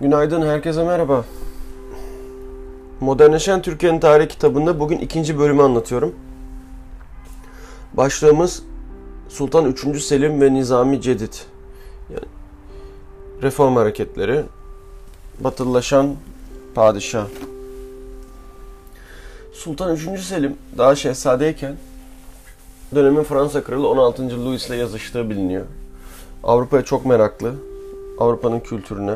Günaydın, herkese merhaba. Modernleşen Türkiye'nin tarihi kitabında bugün ikinci bölümü anlatıyorum. Başlığımız Sultan 3. Selim ve Nizami Cedid. Yani reform hareketleri, batılılaşan padişah. Sultan 3. Selim daha şehzadeyken dönemin Fransa kralı 16. Louis ile yazıştığı biliniyor. Avrupa'ya çok meraklı. Avrupa'nın kültürüne.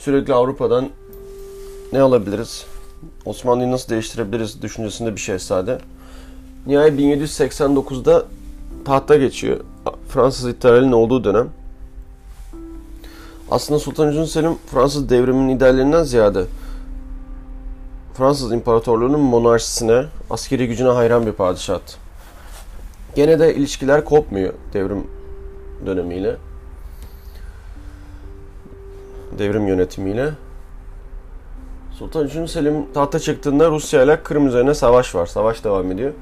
Sürekli Avrupa'dan ne alabiliriz? Osmanlı'yı nasıl değiştirebiliriz düşüncesinde bir şehzade. Nihayet 1789'da tahta geçiyor. Fransız ihtilalinin olduğu dönem. Aslında Sultan 3. Selim Fransız devriminin liderlerinden ziyade Fransız İmparatorluğu'nun monarşisine, askeri gücüne hayran bir padişahtı. Gene de ilişkiler kopmuyor devrim dönemiyle. Devrim yönetimiyle. Sultan 3. Selim tahta çıktığında Rusya ile Kırım üzerine savaş var. Savaş devam ediyor.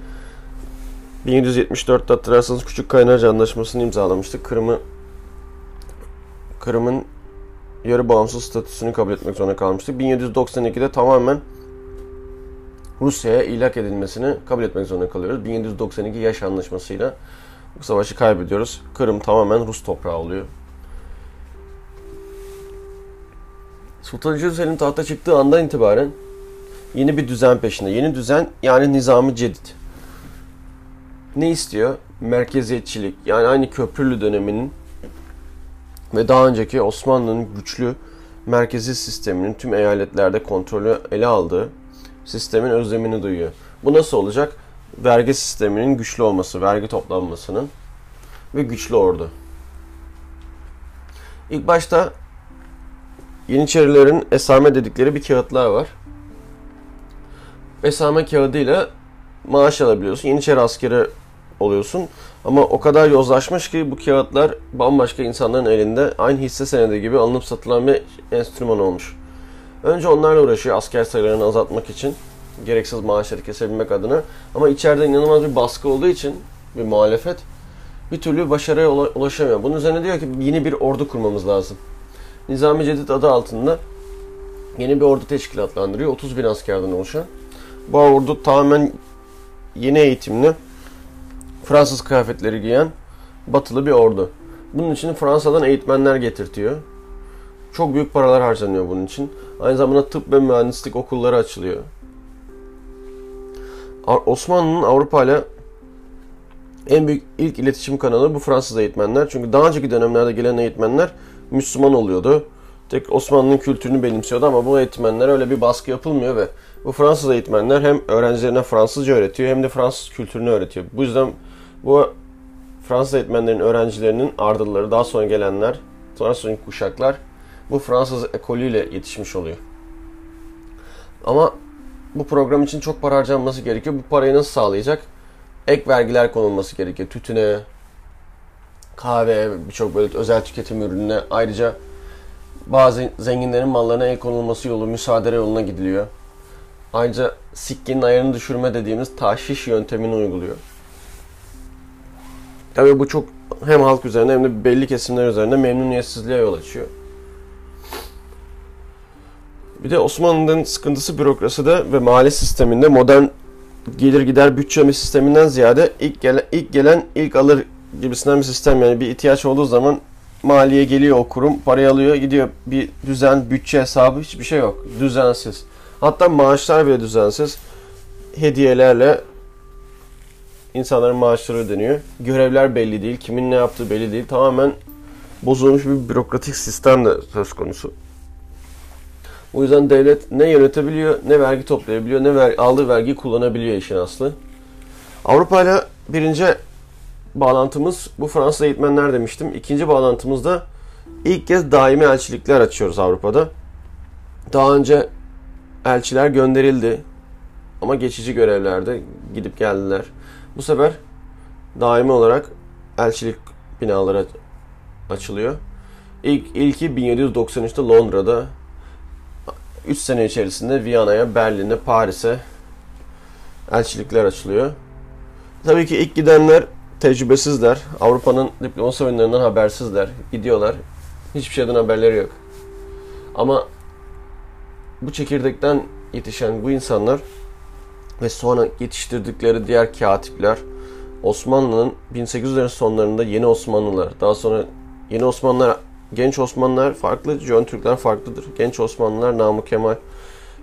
1774'te hatırlarsanız Küçük Kaynarca Anlaşması'nı imzalamıştık. Kırım'ı Kırım'ın yarı bağımsız statüsünü kabul etmek zorunda kalmıştık. 1792'de tamamen Rusya'ya ilhak edilmesini kabul etmek zorunda kalıyoruz. 1792 yaş anlaşmasıyla bu savaşı kaybediyoruz. Kırım tamamen Rus toprağı oluyor. Sultan 3. Selim tahta çıktığı andan itibaren yeni bir düzen peşinde. Yeni düzen yani nizamı cedid. Ne istiyor? Merkeziyetçilik. Yani aynı köprülü döneminin ve daha önceki Osmanlı'nın güçlü merkezi sisteminin tüm eyaletlerde kontrolü ele aldığı sistemin özlemini duyuyor. Bu nasıl olacak? Vergi sisteminin güçlü olması, vergi toplanmasının ve güçlü ordu. İlk başta Yeniçerilerin esame dedikleri bir kağıtlar var. Esame kağıdıyla maaş alabiliyorsun. Yeniçeri askeri oluyorsun. Ama o kadar yozlaşmış ki bu kağıtlar bambaşka insanların elinde aynı hisse senedi gibi alınıp satılan bir enstrüman olmuş. Önce onlarla uğraşıyor asker sayılarını azaltmak için. Gereksiz maaşları kesebilmek adına. Ama içeride inanılmaz bir baskı olduğu için bir muhalefet bir türlü başarıya ulaşamıyor. Bunun üzerine diyor ki yeni bir ordu kurmamız lazım. Nizami Cedid adı altında yeni bir ordu teşkilatlandırıyor. 30 bin askerden oluşan. Bu ordu tamamen yeni eğitimli, Fransız kıyafetleri giyen batılı bir ordu. Bunun için Fransa'dan eğitmenler getirtiyor. Çok büyük paralar harcanıyor bunun için. Aynı zamanda tıp ve mühendislik okulları açılıyor. Osmanlı'nın Avrupa ile en büyük ilk iletişim kanalı bu Fransız eğitmenler. Çünkü daha önceki dönemlerde gelen eğitmenler Müslüman oluyordu. Tek Osmanlı'nın kültürünü benimsiyordu ama bu eğitmenlere öyle bir baskı yapılmıyor ve bu Fransız eğitmenler hem öğrencilerine Fransızca öğretiyor hem de Fransız kültürünü öğretiyor. Bu yüzden bu Fransız eğitmenlerin öğrencilerinin ardılları, daha sonra gelenler, sonra sonraki kuşaklar bu Fransız ekolüyle yetişmiş oluyor. Ama bu program için çok para harcanması gerekiyor. Bu parayı nasıl sağlayacak? Ek vergiler konulması gerekiyor. Tütüne, kahve, birçok böyle özel tüketim ürününe ayrıca bazı zenginlerin mallarına el konulması yolu müsaade yoluna gidiliyor. Ayrıca sikkinin ayarını düşürme dediğimiz tahşiş yöntemini uyguluyor. Tabii bu çok hem halk üzerinde hem de belli kesimler üzerinde memnuniyetsizliğe yol açıyor. Bir de Osmanlı'nın sıkıntısı bürokraside ve mali sisteminde modern gelir gider bütçe sisteminden ziyade ilk gelen ilk gelen ilk alır gibisinden bir sistem yani bir ihtiyaç olduğu zaman maliye geliyor o kurum parayı alıyor gidiyor. Bir düzen bütçe hesabı hiçbir şey yok. Düzensiz. Hatta maaşlar bile düzensiz. Hediyelerle insanların maaşları ödeniyor. Görevler belli değil kimin ne yaptığı belli değil. Tamamen bozulmuş bir bürokratik sistem de söz konusu. O yüzden devlet ne yönetebiliyor, ne vergi toplayabiliyor, ne ver, aldığı vergiyi kullanabiliyor işin aslı. Avrupa ile birinci bağlantımız bu Fransız eğitmenler demiştim. İkinci bağlantımızda ilk kez daimi elçilikler açıyoruz Avrupa'da. Daha önce elçiler gönderildi ama geçici görevlerde gidip geldiler. Bu sefer daimi olarak elçilik binaları açılıyor. İlk ilki 1793'te Londra'da 3 sene içerisinde Viyana'ya, Berlin'e, Paris'e elçilikler açılıyor. Tabii ki ilk gidenler tecrübesizler. Avrupa'nın diplomasi oyunlarından habersizler. Gidiyorlar. Hiçbir şeyden haberleri yok. Ama bu çekirdekten yetişen bu insanlar ve sonra yetiştirdikleri diğer katipler Osmanlı'nın 1800'lerin sonlarında yeni Osmanlılar, daha sonra yeni Osmanlılar, genç Osmanlılar farklı, Jön Türkler farklıdır. Genç Osmanlılar Namık Kemal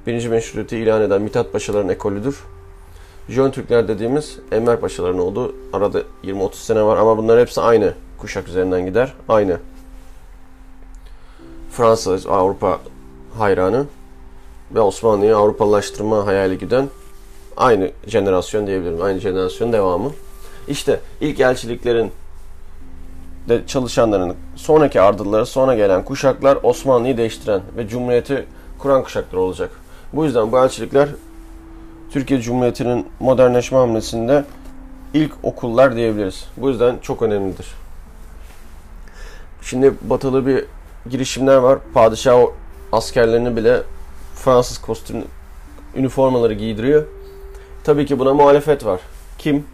birinci meşrutiyeti ilan eden Mithat Paşaların ekolüdür. Jön Türkler dediğimiz Enver Paşaların oldu. Arada 20-30 sene var ama bunlar hepsi aynı kuşak üzerinden gider. Aynı. Fransa, Avrupa hayranı ve Osmanlı'yı Avrupalılaştırma hayali giden aynı jenerasyon diyebilirim. Aynı jenerasyon devamı. İşte ilk elçiliklerin de çalışanların sonraki ardılları sonra gelen kuşaklar Osmanlı'yı değiştiren ve Cumhuriyeti kuran kuşaklar olacak. Bu yüzden bu elçilikler Türkiye Cumhuriyeti'nin modernleşme hamlesinde ilk okullar diyebiliriz. Bu yüzden çok önemlidir. Şimdi batılı bir girişimler var. Padişah askerlerini bile Fransız kostüm üniformaları giydiriyor. Tabii ki buna muhalefet var. Kim?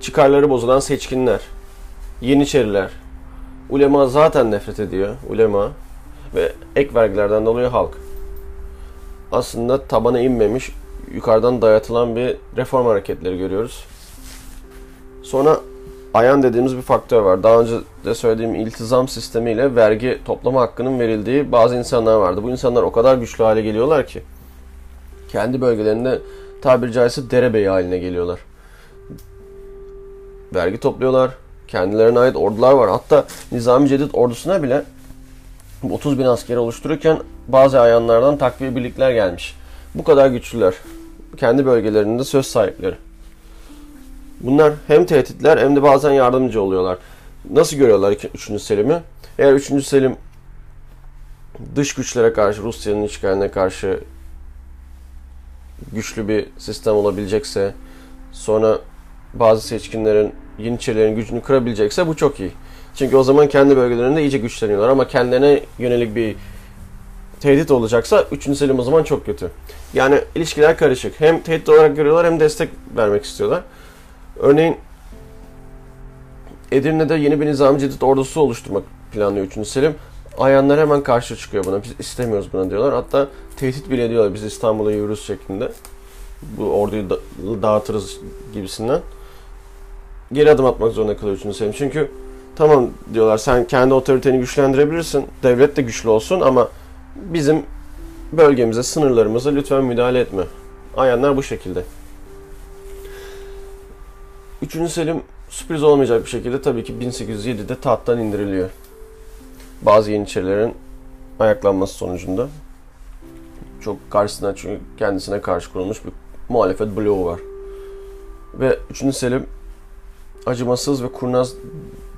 Çıkarları bozulan seçkinler, Yeniçeriler. Ulema zaten nefret ediyor. Ulema ve ek vergilerden dolayı halk. Aslında tabana inmemiş, yukarıdan dayatılan bir reform hareketleri görüyoruz. Sonra ayan dediğimiz bir faktör var. Daha önce de söylediğim iltizam sistemiyle vergi toplama hakkının verildiği bazı insanlar vardı. Bu insanlar o kadar güçlü hale geliyorlar ki kendi bölgelerinde tabiri caizse derebeyi haline geliyorlar. Vergi topluyorlar. Kendilerine ait ordular var. Hatta Nizami Cedid ordusuna bile 30 bin askeri oluştururken bazı ayanlardan takviye birlikler gelmiş. Bu kadar güçlüler. Kendi bölgelerinde söz sahipleri. Bunlar hem tehditler hem de bazen yardımcı oluyorlar. Nasıl görüyorlar 3. Selim'i? Eğer 3. Selim dış güçlere karşı, Rusya'nın işgaline karşı güçlü bir sistem olabilecekse, sonra bazı seçkinlerin, Yeniçerilerin gücünü kırabilecekse bu çok iyi. Çünkü o zaman kendi bölgelerinde iyice güçleniyorlar ama kendilerine yönelik bir tehdit olacaksa 3. Selim o zaman çok kötü. Yani ilişkiler karışık. Hem tehdit olarak görüyorlar hem destek vermek istiyorlar. Örneğin Edirne'de yeni bir Nizami Cedid ordusu oluşturmak planlıyor 3. Selim. Ayanlar hemen karşı çıkıyor buna. Biz istemiyoruz buna diyorlar. Hatta tehdit bile ediyorlar. Biz İstanbul'a yürürüz şeklinde. Bu orduyu da dağıtırız gibisinden. Geri adım atmak zorunda kalıyor 3. Selim. Çünkü tamam diyorlar sen kendi otoriteni güçlendirebilirsin. Devlet de güçlü olsun ama bizim bölgemize, sınırlarımıza lütfen müdahale etme. Ayanlar bu şekilde. 3. Selim sürpriz olmayacak bir şekilde tabii ki 1807'de tahttan indiriliyor. Bazı Yeniçerilerin ayaklanması sonucunda. Çok karşısına çünkü kendisine karşı kurulmuş bir muhalefet bloğu var. Ve 3. Selim acımasız ve kurnaz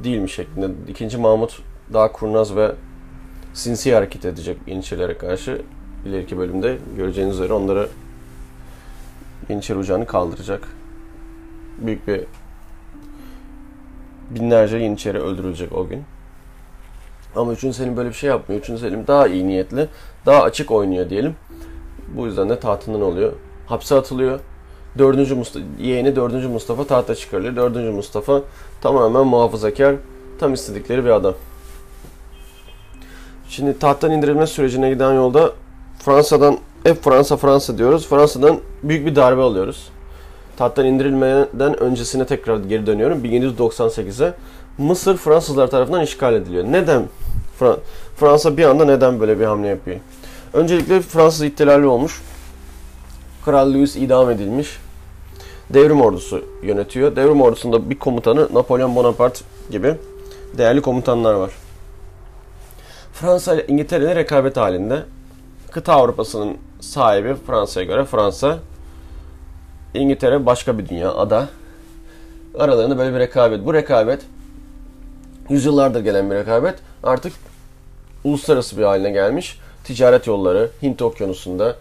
değilmiş şeklinde. İkinci Mahmut daha kurnaz ve sinsi hareket edecek Yeniçerilere karşı. ileriki bölümde göreceğiniz üzere onları Yeniçeri Ocağı'nı kaldıracak. Büyük bir binlerce Yeniçeri öldürülecek o gün. Ama 3. Selim böyle bir şey yapmıyor. 3. Selim daha iyi niyetli, daha açık oynuyor diyelim. Bu yüzden de tahtından oluyor. Hapse atılıyor. 4. Mustafa, yeğeni 4. Mustafa tahta çıkarılıyor. 4. Mustafa tamamen muhafazakar, tam istedikleri bir adam. Şimdi tahttan indirilme sürecine giden yolda Fransa'dan hep Fransa Fransa diyoruz. Fransa'dan büyük bir darbe alıyoruz. Tahttan indirilmeden öncesine tekrar geri dönüyorum. 1798'e Mısır Fransızlar tarafından işgal ediliyor. Neden? Fransa bir anda neden böyle bir hamle yapıyor? Öncelikle Fransız ihtilali olmuş. Kral Louis idam edilmiş. Devrim ordusu yönetiyor. Devrim ordusunda bir komutanı Napolyon Bonaparte gibi değerli komutanlar var. Fransa ile İngiltere rekabet halinde. Kıta Avrupa'sının sahibi Fransa'ya göre Fransa. İngiltere başka bir dünya, ada. Aralarında böyle bir rekabet. Bu rekabet yüzyıllardır gelen bir rekabet artık uluslararası bir haline gelmiş. Ticaret yolları, Hint okyanusunda,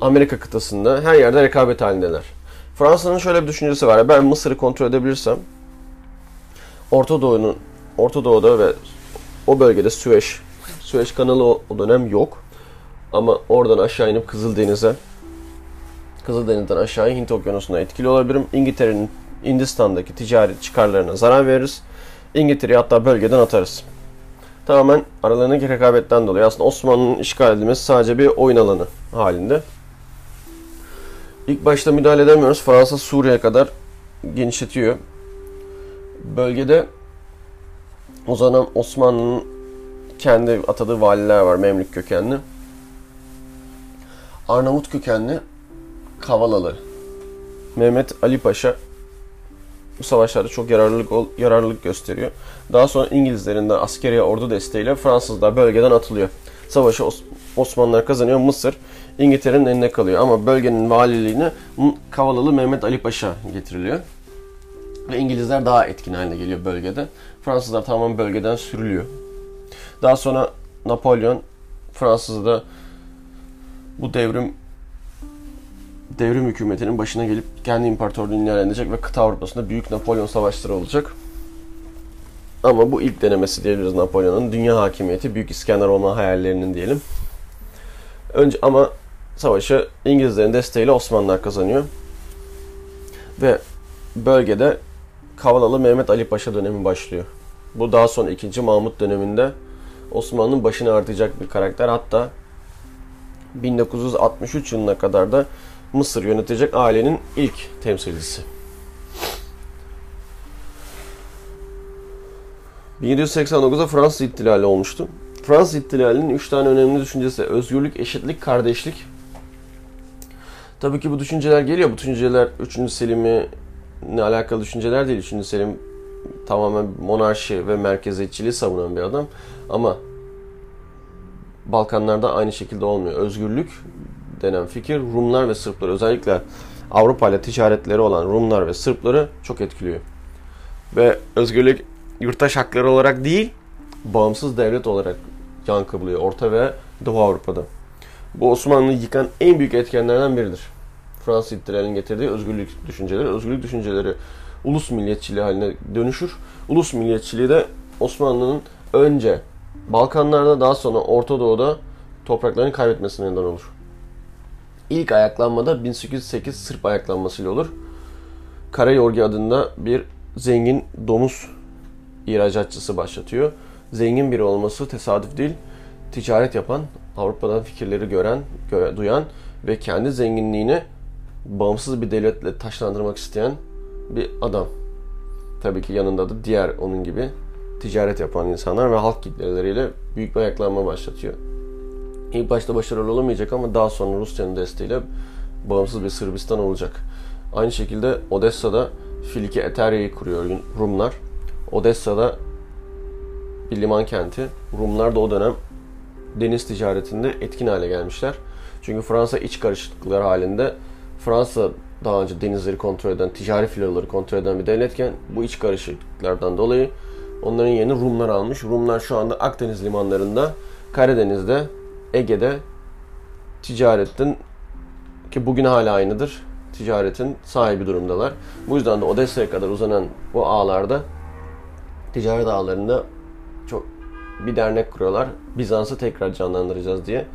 Amerika kıtasında her yerde rekabet halindeler. Fransa'nın şöyle bir düşüncesi var. Ben Mısır'ı kontrol edebilirsem Orta Doğu'nun Orta Doğu'da ve o bölgede Süveyş Süveyş kanalı o, dönem yok. Ama oradan aşağı inip Kızıldeniz'e Kızıldeniz'den aşağıya Hint Okyanusu'na etkili olabilirim. İngiltere'nin Hindistan'daki ticari çıkarlarına zarar veririz. İngiltere'yi hatta bölgeden atarız. tamamen aralarındaki rekabetten dolayı. Aslında Osmanlı'nın işgal edilmesi sadece bir oyun alanı halinde. İlk başta müdahale edemiyoruz. Fransa Suriye'ye kadar genişletiyor. Bölgede o zaman Osmanlı'nın kendi atadığı valiler var. Memlük kökenli. Arnavut kökenli Kavalalı. Mehmet Ali Paşa bu savaşlarda çok yararlılık yararlılık gösteriyor. Daha sonra İngilizlerin de askeri ordu desteğiyle Fransızlar bölgeden atılıyor. Savaşı Osmanlılar kazanıyor. Mısır İngiltere'nin eline kalıyor. Ama bölgenin valiliğini Kavalalı Mehmet Ali Paşa getiriliyor. Ve İngilizler daha etkin haline geliyor bölgede. Fransızlar tamamen bölgeden sürülüyor. Daha sonra Napolyon Fransız'da bu devrim devrim hükümetinin başına gelip kendi imparatorluğunu ilan edecek ve kıta Avrupa'sında büyük Napolyon savaşları olacak. Ama bu ilk denemesi diyebiliriz Napolyon'un. Dünya hakimiyeti, Büyük İskender olma hayallerinin diyelim. Önce ama savaşı İngilizlerin desteğiyle Osmanlılar kazanıyor. Ve bölgede Kavalalı Mehmet Ali Paşa dönemi başlıyor. Bu daha sonra 2. Mahmut döneminde Osmanlı'nın başını artacak bir karakter. Hatta 1963 yılına kadar da Mısır yönetecek ailenin ilk temsilcisi. 1789'da Fransız ihtilali olmuştu. Fransız ihtilalinin 3 tane önemli düşüncesi özgürlük, eşitlik, kardeşlik. Tabii ki bu düşünceler geliyor. Bu düşünceler 3. Selim'i ne alakalı düşünceler değil. 3. Selim tamamen monarşi ve merkeziyetçiliği savunan bir adam. Ama Balkanlarda aynı şekilde olmuyor. Özgürlük denen fikir Rumlar ve Sırplar özellikle Avrupa ile ticaretleri olan Rumlar ve Sırpları çok etkiliyor. Ve özgürlük yurttaş hakları olarak değil, bağımsız devlet olarak yankı buluyor Orta ve Doğu Avrupa'da. Bu Osmanlı'yı yıkan en büyük etkenlerden biridir. Fransız ihtilalinin getirdiği özgürlük düşünceleri. Özgürlük düşünceleri ulus milliyetçiliği haline dönüşür. Ulus milliyetçiliği de Osmanlı'nın önce Balkanlarda daha sonra Orta Doğu'da topraklarını kaybetmesine neden olur. İlk ayaklanmada 1808 Sırp ayaklanmasıyla olur. Karayorgi adında bir zengin domuz ihracatçısı başlatıyor. Zengin biri olması tesadüf değil. Ticaret yapan, Avrupa'dan fikirleri gören, gö duyan ve kendi zenginliğini bağımsız bir devletle taşlandırmak isteyen bir adam. Tabii ki yanında da diğer onun gibi ticaret yapan insanlar ve halk kitleleriyle büyük bir ayaklanma başlatıyor. İlk başta başarılı olamayacak ama daha sonra Rusya'nın desteğiyle bağımsız bir Sırbistan olacak. Aynı şekilde Odessa'da Filike Eterya'yı kuruyor Rumlar. Odessa'da bir liman kenti. Rumlar da o dönem deniz ticaretinde etkin hale gelmişler. Çünkü Fransa iç karışıklıklar halinde Fransa daha önce denizleri kontrol eden, ticari filoları kontrol eden bir devletken bu iç karışıklıklardan dolayı onların yerini Rumlar almış. Rumlar şu anda Akdeniz limanlarında, Karadeniz'de, Ege'de ticaretin ki bugün hala aynıdır. Ticaretin sahibi durumdalar. Bu yüzden de Odessa'ya kadar uzanan bu ağlarda ticaret ağlarında çok bir dernek kuruyorlar. Bizans'ı tekrar canlandıracağız diye.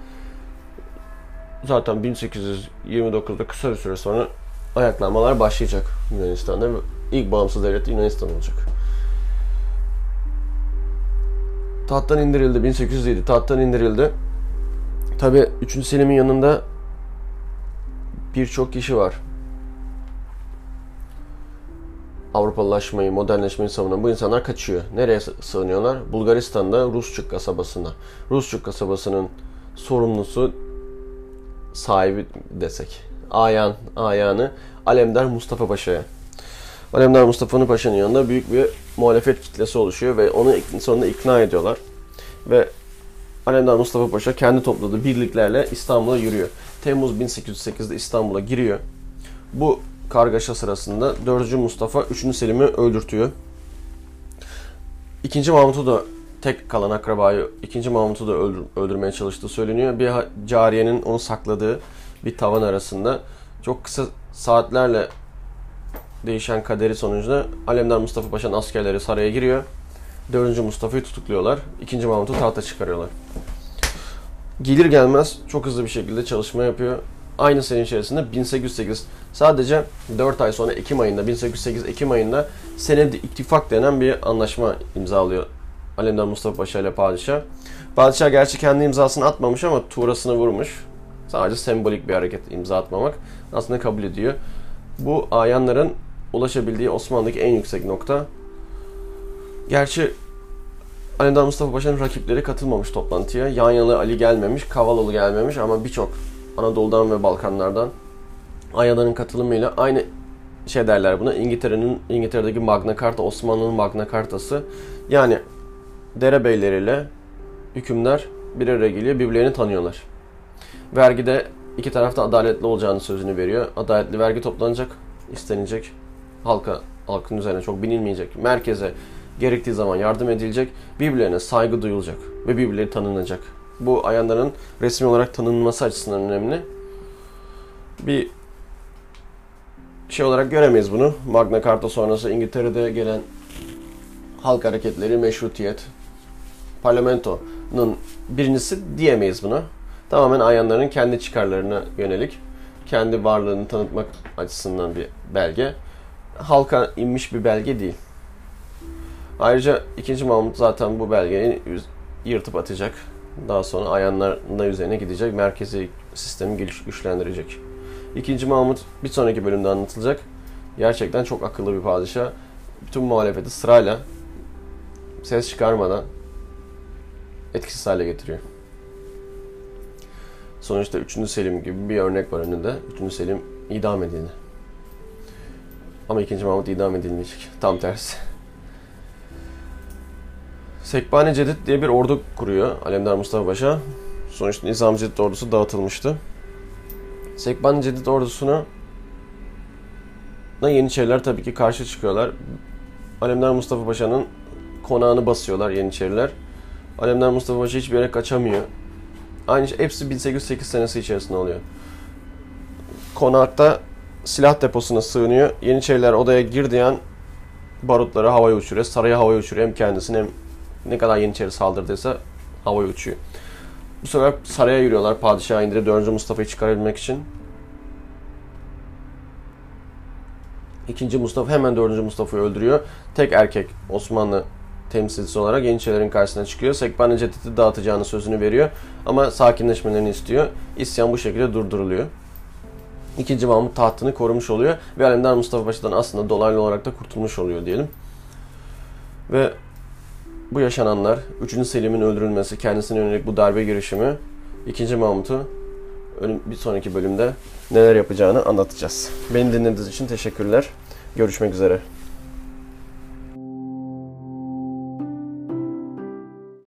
Zaten 1829'da kısa bir süre sonra ayaklanmalar başlayacak Yunanistan'da. İlk bağımsız devlet Yunanistan olacak. Tahttan indirildi 1807. Tahttan indirildi. Tabi 3. Selim'in yanında birçok kişi var. Avrupalılaşmayı, modernleşmeyi savunan bu insanlar kaçıyor. Nereye sığınıyorlar? Bulgaristan'da Rusçuk kasabasına. Rusçuk kasabasının sorumlusu sahibi desek. Ayan, ayağını Alemdar Mustafa Paşa'ya. Alemdar Mustafa Paşa'nın yanında büyük bir muhalefet kitlesi oluşuyor ve onu sonunda ikna ediyorlar. Ve Alemdar Mustafa Paşa kendi topladığı birliklerle İstanbul'a yürüyor. Temmuz 1808'de İstanbul'a giriyor. Bu kargaşa sırasında 4. Mustafa 3. Selim'i öldürtüyor. 2. Mahmut'u da tek kalan akrabayı 2. Mahmut'u da öldür, öldürmeye çalıştığı söyleniyor. Bir cariyenin onu sakladığı bir tavan arasında çok kısa saatlerle değişen kaderi sonucunda Alemdar Mustafa Paşa'nın askerleri saraya giriyor. 4. Mustafa'yı tutukluyorlar. 2. Mahmut'u tahta çıkarıyorlar. Gelir gelmez çok hızlı bir şekilde çalışma yapıyor. Aynı sene içerisinde 1808 sadece 4 ay sonra Ekim ayında 1808 Ekim ayında senedi ittifak denen bir anlaşma imzalıyor Alemdar Mustafa Paşa ile padişah. Padişah gerçi kendi imzasını atmamış ama tuğrasını vurmuş. Sadece sembolik bir hareket imza atmamak. Aslında kabul ediyor. Bu ayanların ulaşabildiği Osmanlı'daki en yüksek nokta. Gerçi Alemdar Mustafa Paşa'nın rakipleri katılmamış toplantıya. Yanyalı Ali gelmemiş, Kavalalı gelmemiş ama birçok Anadolu'dan ve Balkanlardan Ayanların katılımıyla aynı şey derler buna. İngiltere'nin İngiltere'deki Magna Carta, Osmanlı'nın Magna Carta'sı. Yani derebeyleriyle hükümdar bir araya geliyor, birbirlerini tanıyorlar. Vergide iki tarafta adaletli olacağını sözünü veriyor. Adaletli vergi toplanacak, istenecek. Halka, halkın üzerine çok binilmeyecek. Merkeze gerektiği zaman yardım edilecek. Birbirlerine saygı duyulacak ve birbirleri tanınacak. Bu ayanların resmi olarak tanınması açısından önemli. Bir şey olarak göremeyiz bunu. Magna Carta sonrası İngiltere'de gelen halk hareketleri, meşrutiyet, parlamentonun birincisi diyemeyiz buna. Tamamen ayanların kendi çıkarlarına yönelik, kendi varlığını tanıtmak açısından bir belge. Halka inmiş bir belge değil. Ayrıca 2. Mahmut zaten bu belgeyi yırtıp atacak. Daha sonra ayanların da üzerine gidecek. Merkezi sistemi güçlendirecek. İkinci Mahmut bir sonraki bölümde anlatılacak. Gerçekten çok akıllı bir padişah. Bütün muhalefeti sırayla ses çıkarmadan etkisiz hale getiriyor. Sonuçta 3. Selim gibi bir örnek var önünde. 3. Selim idam edildi. Ama 2. Mahmut idam edilmeyecek. Tam tersi. Sekbani Cedid diye bir ordu kuruyor Alemdar Mustafa Paşa. Sonuçta Nizam Cedid ordusu dağıtılmıştı. Sekban Cedid ordusuna da Yeniçeriler tabii ki karşı çıkıyorlar. Alemdar Mustafa Paşa'nın konağını basıyorlar Yeniçeriler. Alemdar Mustafa Paşa hiçbir yere kaçamıyor. Aynı şey hepsi 1808 senesi içerisinde oluyor. Konakta silah deposuna sığınıyor. Yeniçeriler odaya girdiği an barutları havaya uçuruyor. Saraya havaya uçuruyor. Hem kendisini hem ne kadar Yeniçeri saldırdıysa havaya uçuyor. Bu sefer saraya yürüyorlar padişahı indirip 4. Mustafa'yı çıkarabilmek için. İkinci Mustafa hemen 4. Mustafa'yı öldürüyor. Tek erkek Osmanlı temsilcisi olarak Yeniçerilerin karşısına çıkıyor. Sekban Cedid'i dağıtacağını sözünü veriyor. Ama sakinleşmelerini istiyor. İsyan bu şekilde durduruluyor. İkinci Mahmut tahtını korumuş oluyor. Ve Alemdar Mustafa Paşa'dan aslında dolaylı olarak da kurtulmuş oluyor diyelim. Ve bu yaşananlar, 3. Selim'in öldürülmesi, kendisine yönelik bu darbe girişimi 2. Mahmut'u bir sonraki bölümde neler yapacağını anlatacağız. Beni dinlediğiniz için teşekkürler. Görüşmek üzere.